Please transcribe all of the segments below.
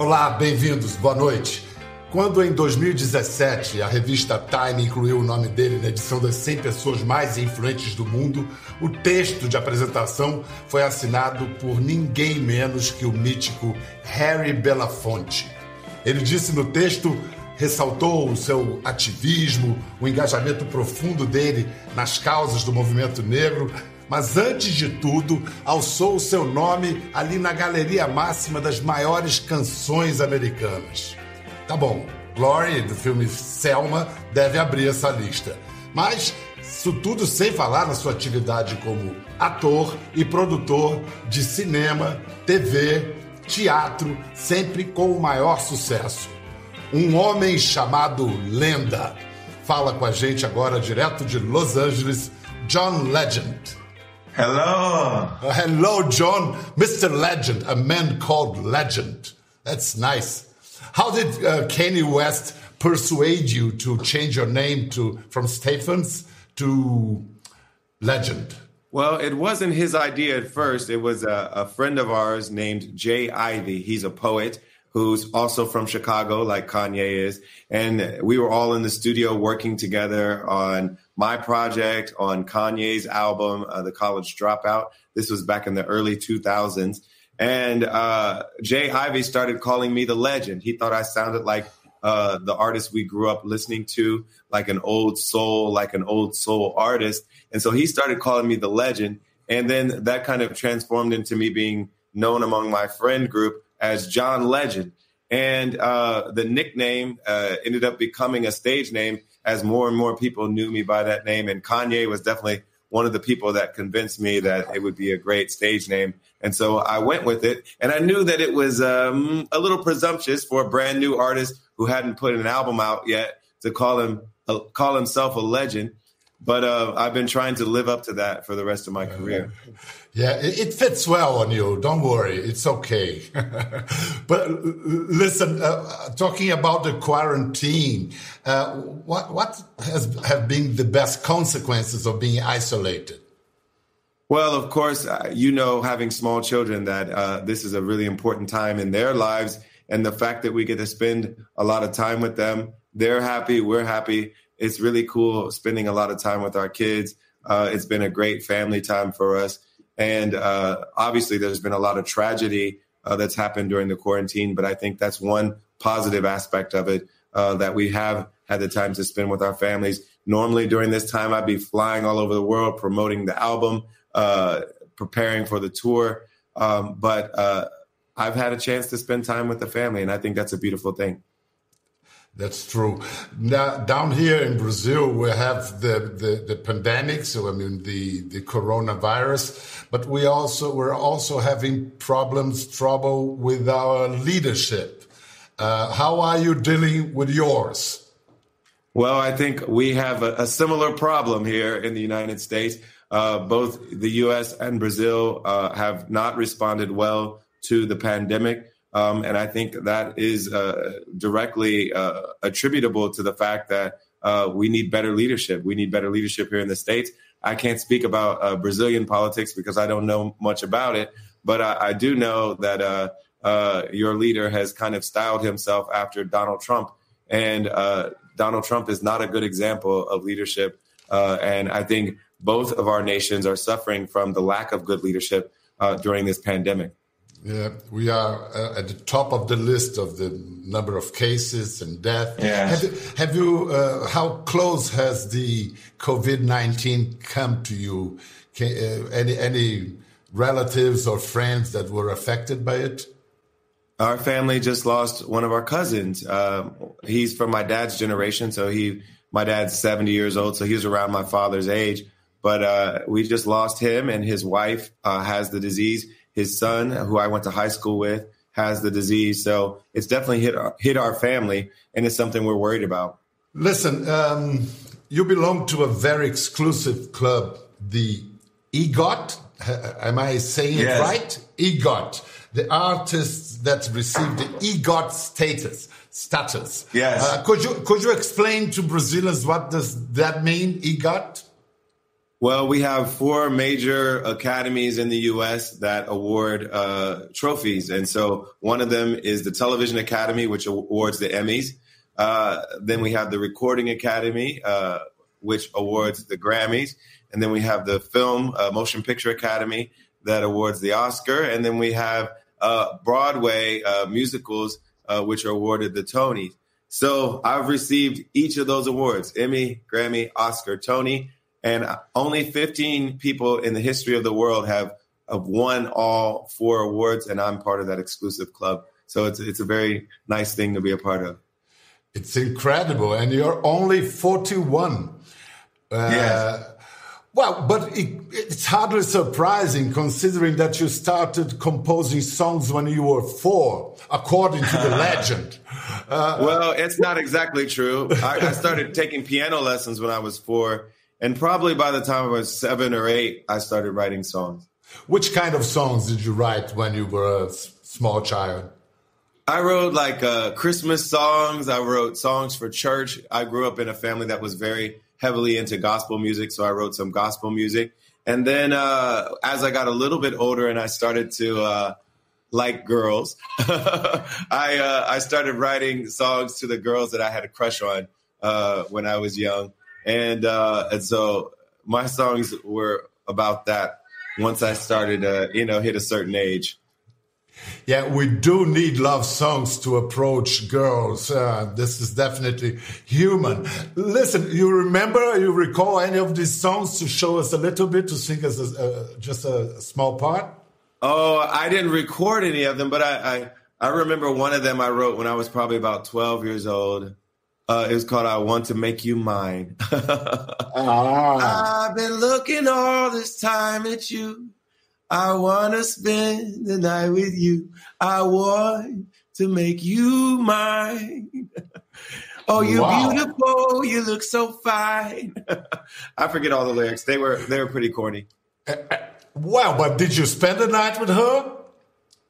Olá, bem-vindos, boa noite. Quando em 2017 a revista Time incluiu o nome dele na edição das 100 pessoas mais influentes do mundo, o texto de apresentação foi assinado por ninguém menos que o mítico Harry Belafonte. Ele disse no texto ressaltou o seu ativismo, o engajamento profundo dele nas causas do movimento negro, mas antes de tudo, alçou o seu nome ali na galeria máxima das maiores canções americanas. Tá bom, Glory, do filme Selma, deve abrir essa lista. Mas isso tudo sem falar na sua atividade como ator e produtor de cinema, TV, teatro, sempre com o maior sucesso um homem chamado Lenda. Fala com a gente agora, direto de Los Angeles, John Legend. Hello. Uh, hello, John. Mr. Legend, a man called Legend. That's nice. How did uh, Kanye West persuade you to change your name to from Stephens to Legend? Well, it wasn't his idea at first. It was a, a friend of ours named J. Ivy. He's a poet who's also from Chicago, like Kanye is. And we were all in the studio working together on my project, on Kanye's album, uh, The College Dropout. This was back in the early 2000s. And uh, J. Ivy started calling me the legend. He thought I sounded like uh, the artist we grew up listening to, like an old soul, like an old soul artist. And so he started calling me the legend. And then that kind of transformed into me being known among my friend group as John Legend. And uh, the nickname uh, ended up becoming a stage name as more and more people knew me by that name. And Kanye was definitely one of the people that convinced me that it would be a great stage name. And so I went with it. And I knew that it was um, a little presumptuous for a brand new artist who hadn't put an album out yet to call him uh, call himself a legend. But uh, I've been trying to live up to that for the rest of my career. Yeah, it, fits well on you. Don't worry, it's okay. but listen, uh, talking about the quarantine, uh, what what has have been the best consequences of being isolated? Well, of course, uh, you know, having small children, that uh, this is a really important time in their lives, and the fact that we get to spend a lot of time with them, they're happy, we're happy it's really cool spending a lot of time with our kids. Uh, it's been a great family time for us. And uh, obviously, there's been a lot of tragedy uh, that's happened during the quarantine, but I think that's one positive aspect of it uh, that we have had the time to spend with our families. Normally, during this time, I'd be flying all over the world promoting the album, uh, preparing for the tour. Um, but uh, I've had a chance to spend time with the family, and I think that's a beautiful thing. That's true. Now, down here in Brazil, we have the, the, the pandemic, so I mean the, the coronavirus, but we also we're also having problems, trouble with our leadership. Uh, how are you dealing with yours? Well, I think we have a, a similar problem here in the United States. Uh, both the U.S. and Brazil uh, have not responded well to the pandemic. Um, and I think that is uh, directly uh, attributable to the fact that uh, we need better leadership. We need better leadership here in the States. I can't speak about uh, Brazilian politics because I don't know much about it, but I, I do know that uh, uh, your leader has kind of styled himself after Donald Trump. And Donald Trump is not a good example of leadership. and I think both of our nations are suffering from the lack of good leadership during this pandemic. Yeah, we are uh, at the top of the list of the number of cases and death. Yeah. Have you, have you uh, how close has the COVID nineteen come to you? Can, uh, any any relatives or friends that were affected by it? Our family just lost one of our cousins. Um, he's from my dad's generation, so he my dad's seventy years old, so he's around my father's age. But uh, we just lost him, and his wife uh, has the disease his son, who I went to high school with, has the disease. So it's definitely hit our, hit our family, and it's something we're worried about. Listen, um, you belong to a very exclusive club, the EGOT. Am I saying yes. it right? EGOT, the artists that received the EGOT status. Status. Yes. Uh, could you could you explain to Brazilians what does that mean? EGOT. Well, we have four major academies in the U.S. that award uh, trophies, and so one of them is the Television Academy, which awards the Emmys. Uh, then we have the Recording Academy, uh, which awards the Grammys, and then we have the Film uh, Motion Picture Academy that awards the Oscar, and then we have uh, Broadway uh, musicals, which are awarded the Tonys. So I've received each of those awards: Emmy, Grammy, Oscar, Tony and only 15 people in the history of the world have, have won all four awards, and I'm part of that exclusive club. So it's it's a very nice thing to be a part of. It's incredible, and you're only 41. Uh, yes. Well, but it, it's hardly surprising considering that you started composing songs when you were four, according to the legend. Uh, well, it's not exactly true. I, I started taking piano lessons when I was four and probably by the time I was seven or eight, I started writing songs. Which kind of songs did you write when you were a small child? I wrote like uh, Christmas songs. I wrote songs for church. I grew up in a family that was very heavily into gospel music, so I wrote some gospel music. And then uh, as I got a little bit older and I started to uh, like girls, I uh, I started writing songs to the girls that I had a crush on uh, when I was young and uh, and so my songs were about that. Once I started, uh, you know, hit a certain age. Yeah, we do need love songs to approach girls. Uh, this is definitely human. Listen, you remember, you recall any of these songs to show us a little bit, to sing us a, uh, just a small part? Oh, I didn't record any of them, but I, I, I remember one of them I wrote when I was probably about 12 years old. Uh, it was called I Want to Make You Mine. ah. I've been looking all this time at you. I want to spend the night with you. I want to make you mine. oh, you're wow. beautiful. You look so fine. I forget all the lyrics. They were they were pretty corny. Uh, uh, wow, but did you spend the night with her?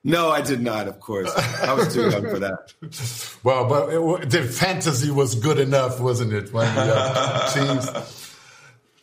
No, I did not. Of course, I was too young for that. well, but it, the fantasy was good enough, wasn't it? When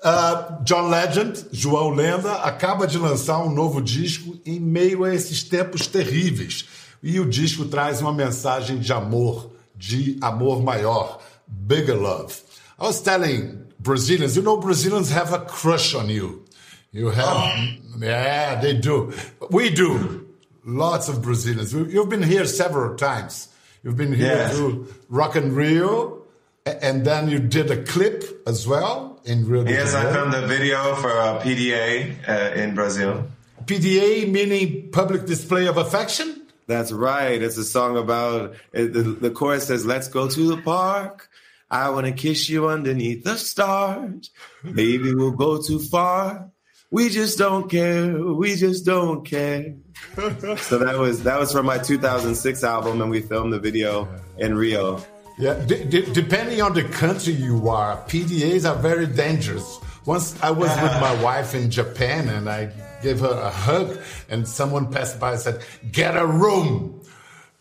Uh, John Legend, João Lenda, acaba de lançar um novo disco em meio a esses tempos terríveis. E o disco traz uma mensagem de amor, de amor maior, bigger love. I was telling Brazilians, you know, Brazilians have a crush on you. You have, oh. yeah, they do. We do. Lots of Brazilians. You've been here several times. You've been here yes. to Rock in Rio, and then you did a clip as well in Rio. Yes, I filmed a video for a PDA uh, in Brazil. PDA meaning public display of affection. That's right. It's a song about it, the, the chorus says, "Let's go to the park." I want to kiss you underneath the stars. Maybe we'll go too far. We just don't care. We just don't care. so that was that was from my 2006 album, and we filmed the video in Rio. Yeah, d- d- depending on the country you are, PDAs are very dangerous. Once I was with my wife in Japan, and I gave her a hug, and someone passed by and said, "Get a room."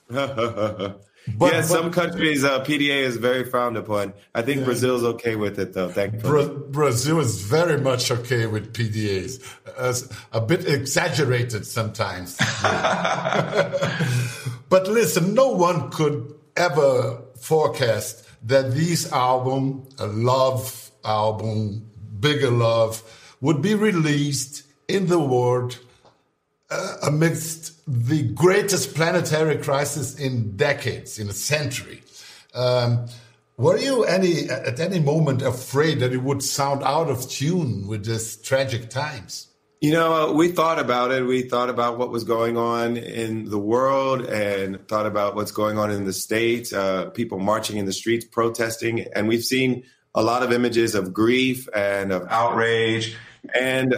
But, yeah, but, some countries uh, PDA is very frowned upon. I think yeah. Brazil's okay with it though. Thankfully, Bra- Brazil is very much okay with PDAs. Uh, a bit exaggerated sometimes. but listen, no one could ever forecast that this album, a love album, bigger love, would be released in the world uh, amidst the greatest planetary crisis in decades, in a century. Um, were you any at any moment afraid that it would sound out of tune with these tragic times? You know, we thought about it. We thought about what was going on in the world and thought about what's going on in the states. Uh, people marching in the streets, protesting, and we've seen a lot of images of grief and of outrage. And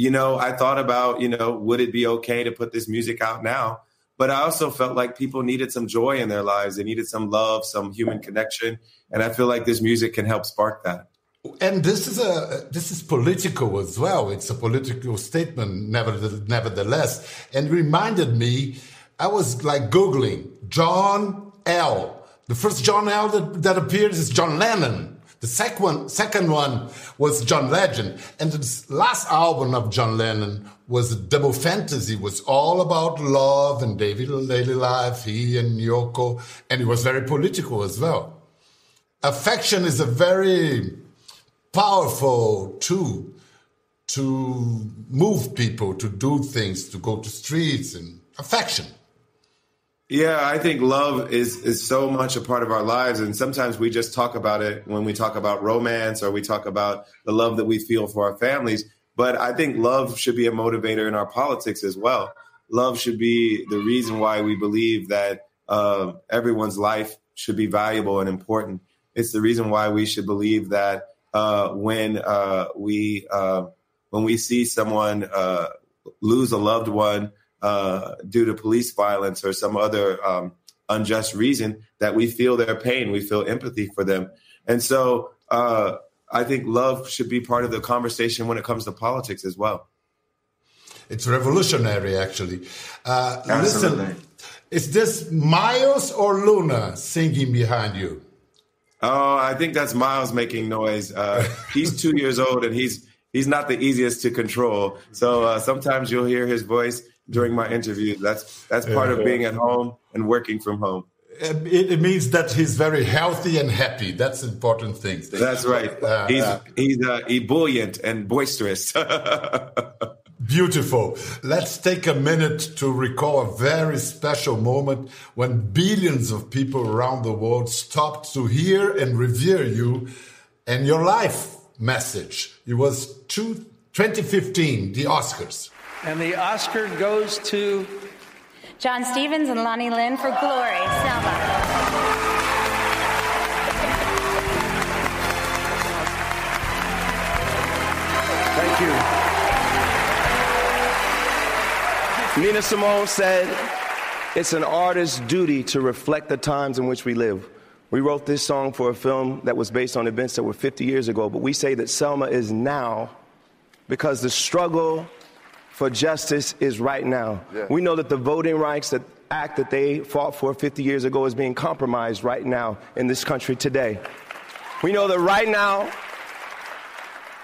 you know, I thought about, you know, would it be okay to put this music out now? But I also felt like people needed some joy in their lives. They needed some love, some human connection. And I feel like this music can help spark that. And this is a this is political as well. It's a political statement, nevertheless, and reminded me. I was like googling John L. The first John L. that, that appears is John Lennon The second one, second one was John Legend, and the last album of John Lennon was Double Fantasy. Was all about love and daily life. He and Yoko, and it was very political as well. Affection is a very powerful tool to move people to do things, to go to streets, and affection. Yeah, I think love is is so much a part of our lives, and sometimes we just talk about it when we talk about romance or we talk about the love that we feel for our families. But I think love should be a motivator in our politics as well. Love should be the reason why we believe that uh, everyone's life should be valuable and important. It's the reason why we should believe that uh, when uh, we uh, when we see someone uh, lose a loved one uh, due to police violence or some other um, unjust reason that we feel their pain, we feel empathy for them. And so uh, I think love should be part of the conversation when it comes to politics as well. It's revolutionary, actually. Uh, listen, is this Miles or Luna singing behind you? Oh, I think that's Miles making noise. Uh, he's two years old and he's he's not the easiest to control. So uh, sometimes you'll hear his voice during my interviews. That's that's part of being at home and working from home. It, it, means that he's very healthy and happy. That's important thing. That's right. Uh, he's uh, he's uh, ebullient and boisterous. Beautiful. Let's take a minute to recall a very special moment when billions of people around the world stopped to hear and revere you and your life message. It was two, 2015, the Oscars. And the Oscar goes to John Stephens and Lonnie Lynn for Glory, Selma. Thank you. Nina Simone said, It's an artist's duty to reflect the times in which we live. We wrote this song for a film that was based on events that were 50 years ago, but we say that Selma is now because the struggle for justice is right now. Yeah. We know that the voting rights that act that they fought for 50 years ago is being compromised right now in this country today. We know that right now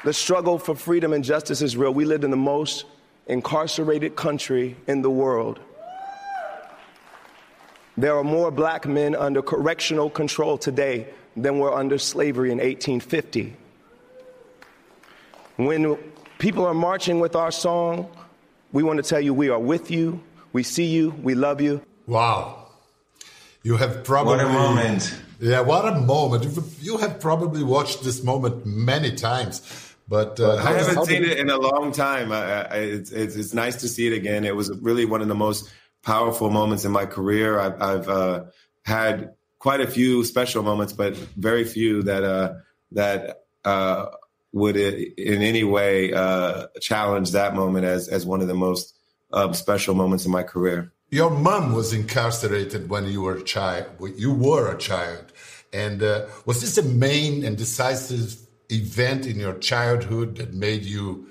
the struggle for freedom and justice is real. We live in the most incarcerated country in the world. There are more black men under correctional control today than were under slavery in 1850. When people are marching with our song, we want to tell you we are with you, we see you, we love you. Wow. You have probably. What a moment. Yeah, what a moment. You have probably watched this moment many times. But uh, I haven't seen it in a long time. I, I, it's, it's, it's nice to see it again. It was really one of the most powerful moments in my career. I've, I've uh, had quite a few special moments, but very few that uh, that uh, would in any way uh, challenge that moment as as one of the most um, special moments in my career. Your mom was incarcerated when you were a child. You were a child, and uh, was this a main and decisive event in your childhood that made you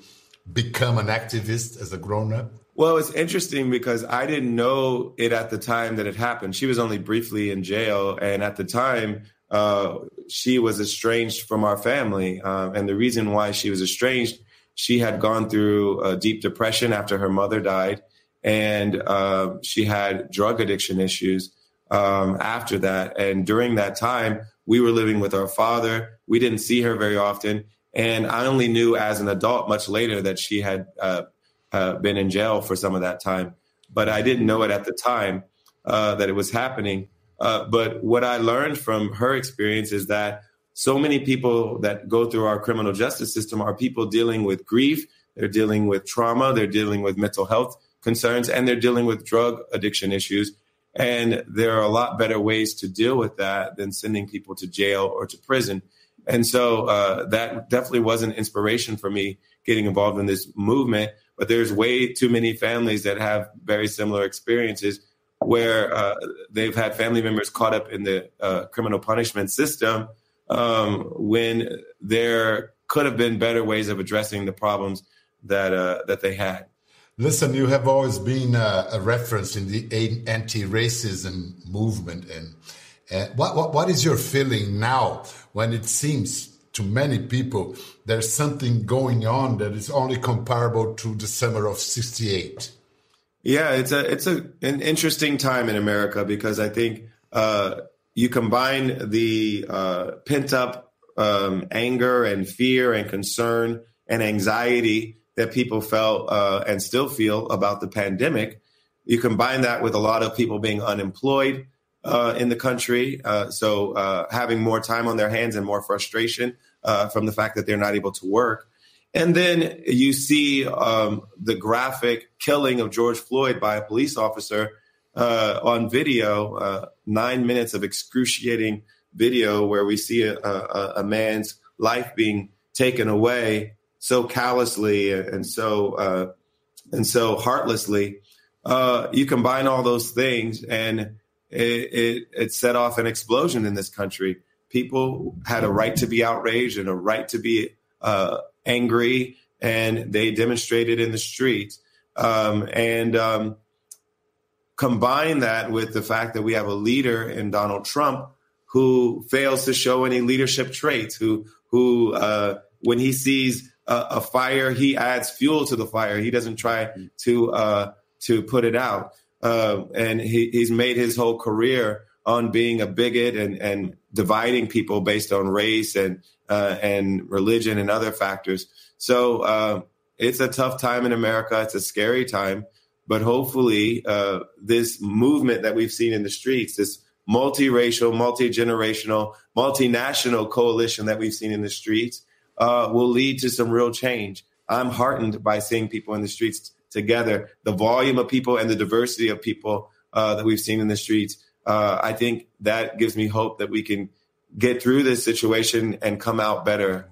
become an activist as a grown up? Well, it's interesting because I didn't know it at the time that it happened. She was only briefly in jail, and at the time, uh, she was estranged from our family. Um, and the reason why she was estranged, she had gone through a deep depression after her mother died, and uh, she had drug addiction issues um, after that. And during that time, we were living with our father. We didn't see her very often. And I only knew as an adult much later that she had uh, uh, been in jail for some of that time, but I didn't know it at the time that it was happening. Uh, but what I learned from her experience is that so many people that go through our criminal justice system are people dealing with grief, they're dealing with trauma, they're dealing with mental health concerns, and they're dealing with drug addiction issues. And there are a lot better ways to deal with that than sending people to jail or to prison. And so uh, that definitely was an inspiration for me getting involved in this movement but there's way too many families that have very similar experiences where uh, they've had family members caught up in the uh, criminal punishment system um, when there could have been better ways of addressing the problems that uh, that they had. Listen, you have always been a, a reference in the anti-racism movement, and, and what, what what is your feeling now when it seems to many people, there's something going on that is only comparable to the summer of '68. Yeah, it's a it's a an interesting time in America because I think uh, you combine the uh, pent up um, anger and fear and concern and anxiety that people felt uh, and still feel about the pandemic. You combine that with a lot of people being unemployed uh, in the country, uh, so uh, having more time on their hands and more frustration from the fact that they're not able to work. And then you see um, the graphic killing of George Floyd by a police officer uh, on video, nine minutes of excruciating video where we see a, a, a man's life being taken away so callously and so uh, and so heartlessly. Uh, you combine all those things, and it, it, it set off an explosion in this country. People had a right to be outraged and a right to be uh, angry, and they demonstrated in the streets. Um, and um, combine that with the fact that we have a leader in Donald Trump who fails to show any leadership traits, who who uh, when he sees a, a, fire, he adds fuel to the fire. He doesn't try to uh, to put it out. Uh, and he, he's made his whole career on being a bigot and, and dividing people based on race and uh, and religion and other factors. So uh, it's a tough time in America. It's a scary time, but hopefully uh, this movement that we've seen in the streets, this multiracial, multigenerational, multinational coalition that we've seen in the streets, uh, will lead to some real change. I'm heartened by seeing people in the streets together. The volume of people and the diversity of people uh, that we've seen in the streets. Uh, I think that gives me hope that we can get through this situation and come out better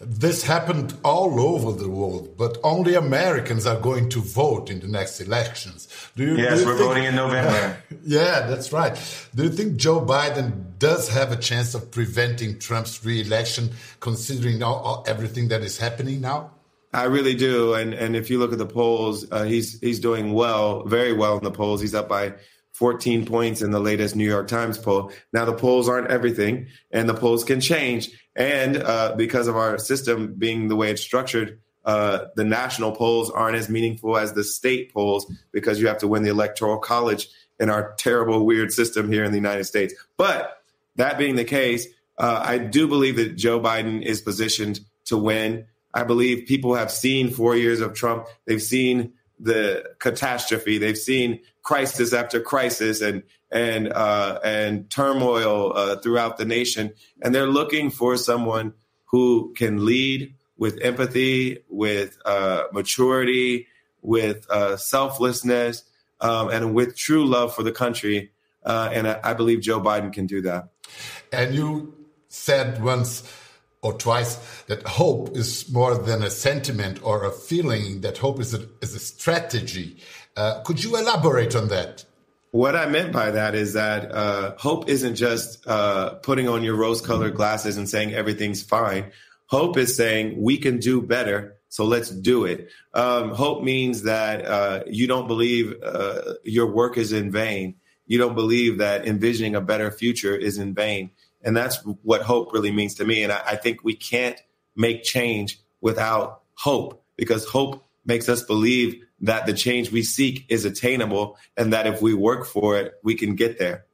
this happened all over the world, but only Americans are going to vote in the next elections. Do you, yes, do you we're think, voting in November. yeah, that's right. Do you think Joe Biden does have a chance of preventing Trump's reelection, considering all, all, everything that is happening now? I really do, and and if you look at the polls, uh, he's he's doing well, very well in the polls. He's up by 14 points in the latest New York Times poll. Now, the polls aren't everything, and the polls can change. And uh, because of our system being the way it's structured, uh, the national polls aren't as meaningful as the state polls because you have to win the electoral college in our terrible, weird system here in the United States. But that being the case, uh, I do believe that Joe Biden is positioned to win. I believe people have seen four years of Trump. They've seen the catastrophe. They've seen crisis after crisis and and uh, and turmoil uh, throughout the nation, and they're looking for someone who can lead with empathy, with uh, maturity, with uh, selflessness, um, and with true love for the country. Uh, and I, I believe Joe Biden can do that. And you said once or twice that hope is more than a sentiment or a feeling, that hope is a, is a strategy. Uh, could you elaborate on that? What I meant by that is that uh, hope isn't just uh, putting on your rose colored glasses and saying everything's fine. Hope is saying we can do better, so let's do it. Um, hope means that uh, you don't believe uh, your work is in vain. You don't believe that envisioning a better future is in vain and that's what hope really means to me. And I, I think we can't make change without hope because hope makes us believe that the change we seek is attainable and that if we work for it, we can get there.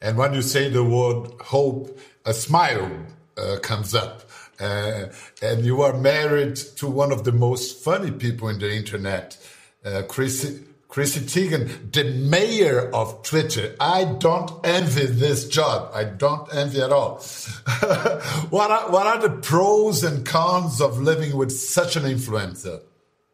And when you say the word hope, a smile uh, comes up. Uh, and you are married to one of the most funny people in the internet, uh, Chris, Chrissy Teigen, the mayor of Twitter. I don't envy this job. I don't envy at all. what, are, what are the pros and cons of living with such an influencer?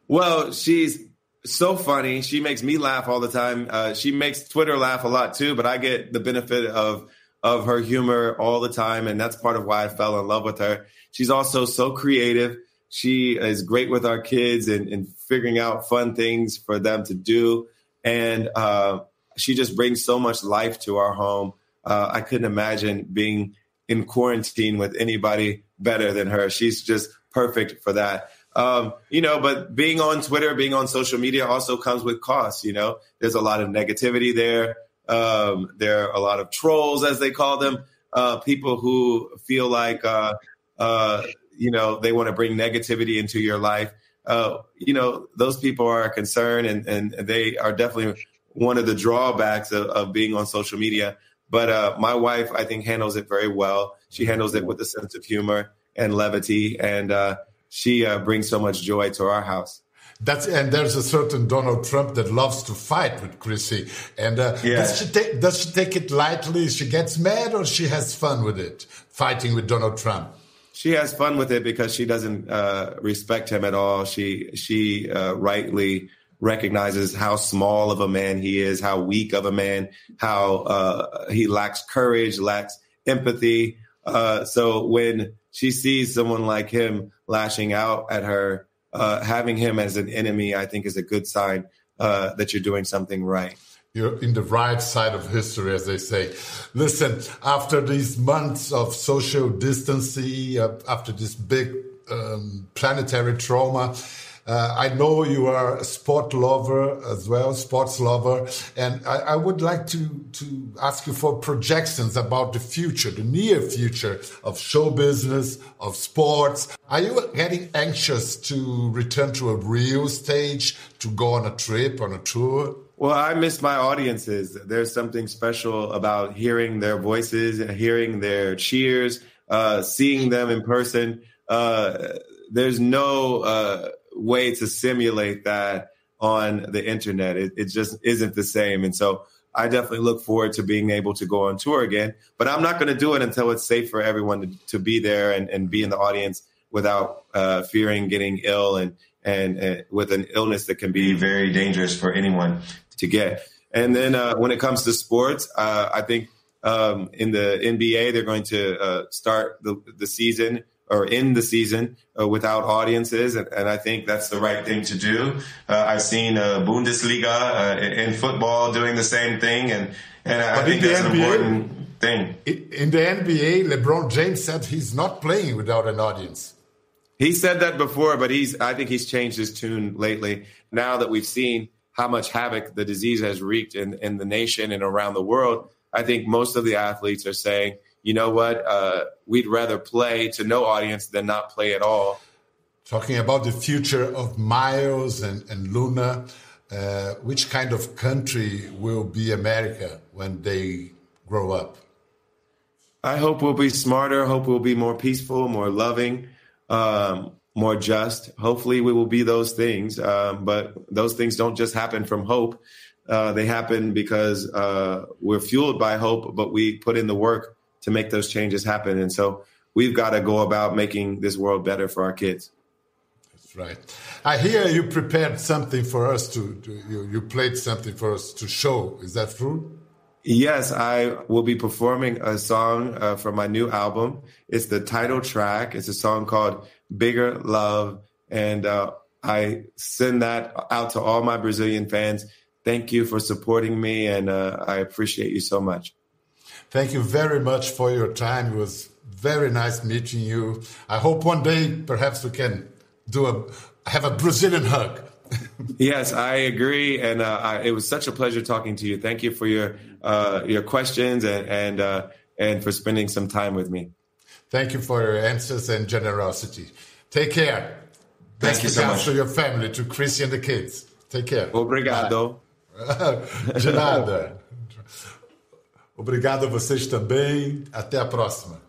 Well, she's so funny. She makes me laugh all the time. Uh, she makes Twitter laugh a lot too, but I get the benefit of of her humor all the time, and that's part of why I fell in love with her. She's also so creative. She is great with our kids and, and figuring out fun things for them to do. And uh, she just brings so much life to our home. Uh, I couldn't imagine being in quarantine with anybody better than her. She's just perfect for that. Um, you know, but being on Twitter, being on social media also comes with costs. You know, there's a lot of negativity there. Um, there are a lot of trolls, as they call them, uh, people who feel like uh, uh, you know, they want to bring negativity into your life. Uh, you know, those people are a concern and, and they are definitely one of the drawbacks of, of being on social media. But uh, my wife, I think, handles it very well. She handles it with a sense of humor and levity, and uh, she uh, brings so much joy to our house. That's and there's a certain Donald Trump that loves to fight with Chrissy. And uh, yeah. does she take does she take it lightly? She gets mad, or she has fun with it, fighting with Donald Trump. She has fun with it because she doesn't uh, respect him at all. She she uh, rightly recognizes how small of a man he is, how weak of a man, how uh, he lacks courage, lacks empathy. Uh, so when she sees someone like him lashing out at her, uh, having him as an enemy, I think is a good sign uh, that you're doing something right. You're in the right side of history, as they say. Listen, after these months of social distancing, uh, after this big um, planetary trauma, uh, I know you are a sport lover as well, sports lover, and I, I, would like to to ask you for projections about the future, the near future of show business, of sports. Are you getting anxious to return to a real stage, to go on a trip, on a tour? Well, I miss my audiences. There's something special about hearing their voices, hearing their cheers, uh, seeing them in person. Uh, there's no uh, way to simulate that on the internet. It, it just isn't the same. And so I definitely look forward to being able to go on tour again. But I'm not going to do it until it's safe for everyone to, to be there and, and be in the audience without uh, fearing getting ill and, and, and with an illness that can be very dangerous for anyone to get. And then uh, when it comes to sports, uh, I think um, in the NBA they're going to uh, start the, the season or in the season uh, without audiences, and, and, I think that's the right thing to do. Uh, I've seen uh, Bundesliga uh, in football doing the same thing, and and I think that's NBA, an important thing. In the NBA, LeBron James said he's not playing without an audience. He said that before, but he's I think he's changed his tune lately. Now that we've seen how much havoc the disease has wreaked in, in the nation and around the world, I think most of the athletes are saying you know what, uh, we'd rather play to no audience than not play at all. Talking about the future of Miles and, and Luna, uh, which kind of country will be America when they grow up? I hope we'll be smarter. Hope we'll be more peaceful, more loving, um, more just. Hopefully, we will be those things. Um, but those things don't just happen from hope. Uh, they happen because uh, we're fueled by hope, but we put in the work to make those changes happen. And so we've got to go about making this world better for our kids. That's right. I hear you prepared something for us to, to you, you played something for us to show. Is that true? Yes, I will be performing a song uh, from my new album. It's the title track. It's a song called Bigger Love. And uh, I send that out to all my Brazilian fans. Thank you for supporting me, and uh, I appreciate you so much. Thank you very much for your time. It was very nice meeting you. I hope one day perhaps we can do a have a Brazilian hug. yes, I agree, and uh, I, it was such a pleasure talking to you. Thank you for your uh, your questions and and uh, and for spending some time with me. Thank you for your answers and generosity. Take care. Best Thank you so much. to your family, to Chrissy and the kids. Take care. Obrigado. De nada. Obrigado a vocês também. Até a próxima.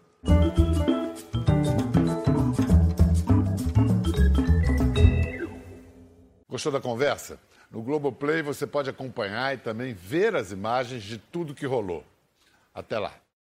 Gostou da conversa? No Globoplay você pode acompanhar e também ver as imagens de tudo que rolou. Até lá.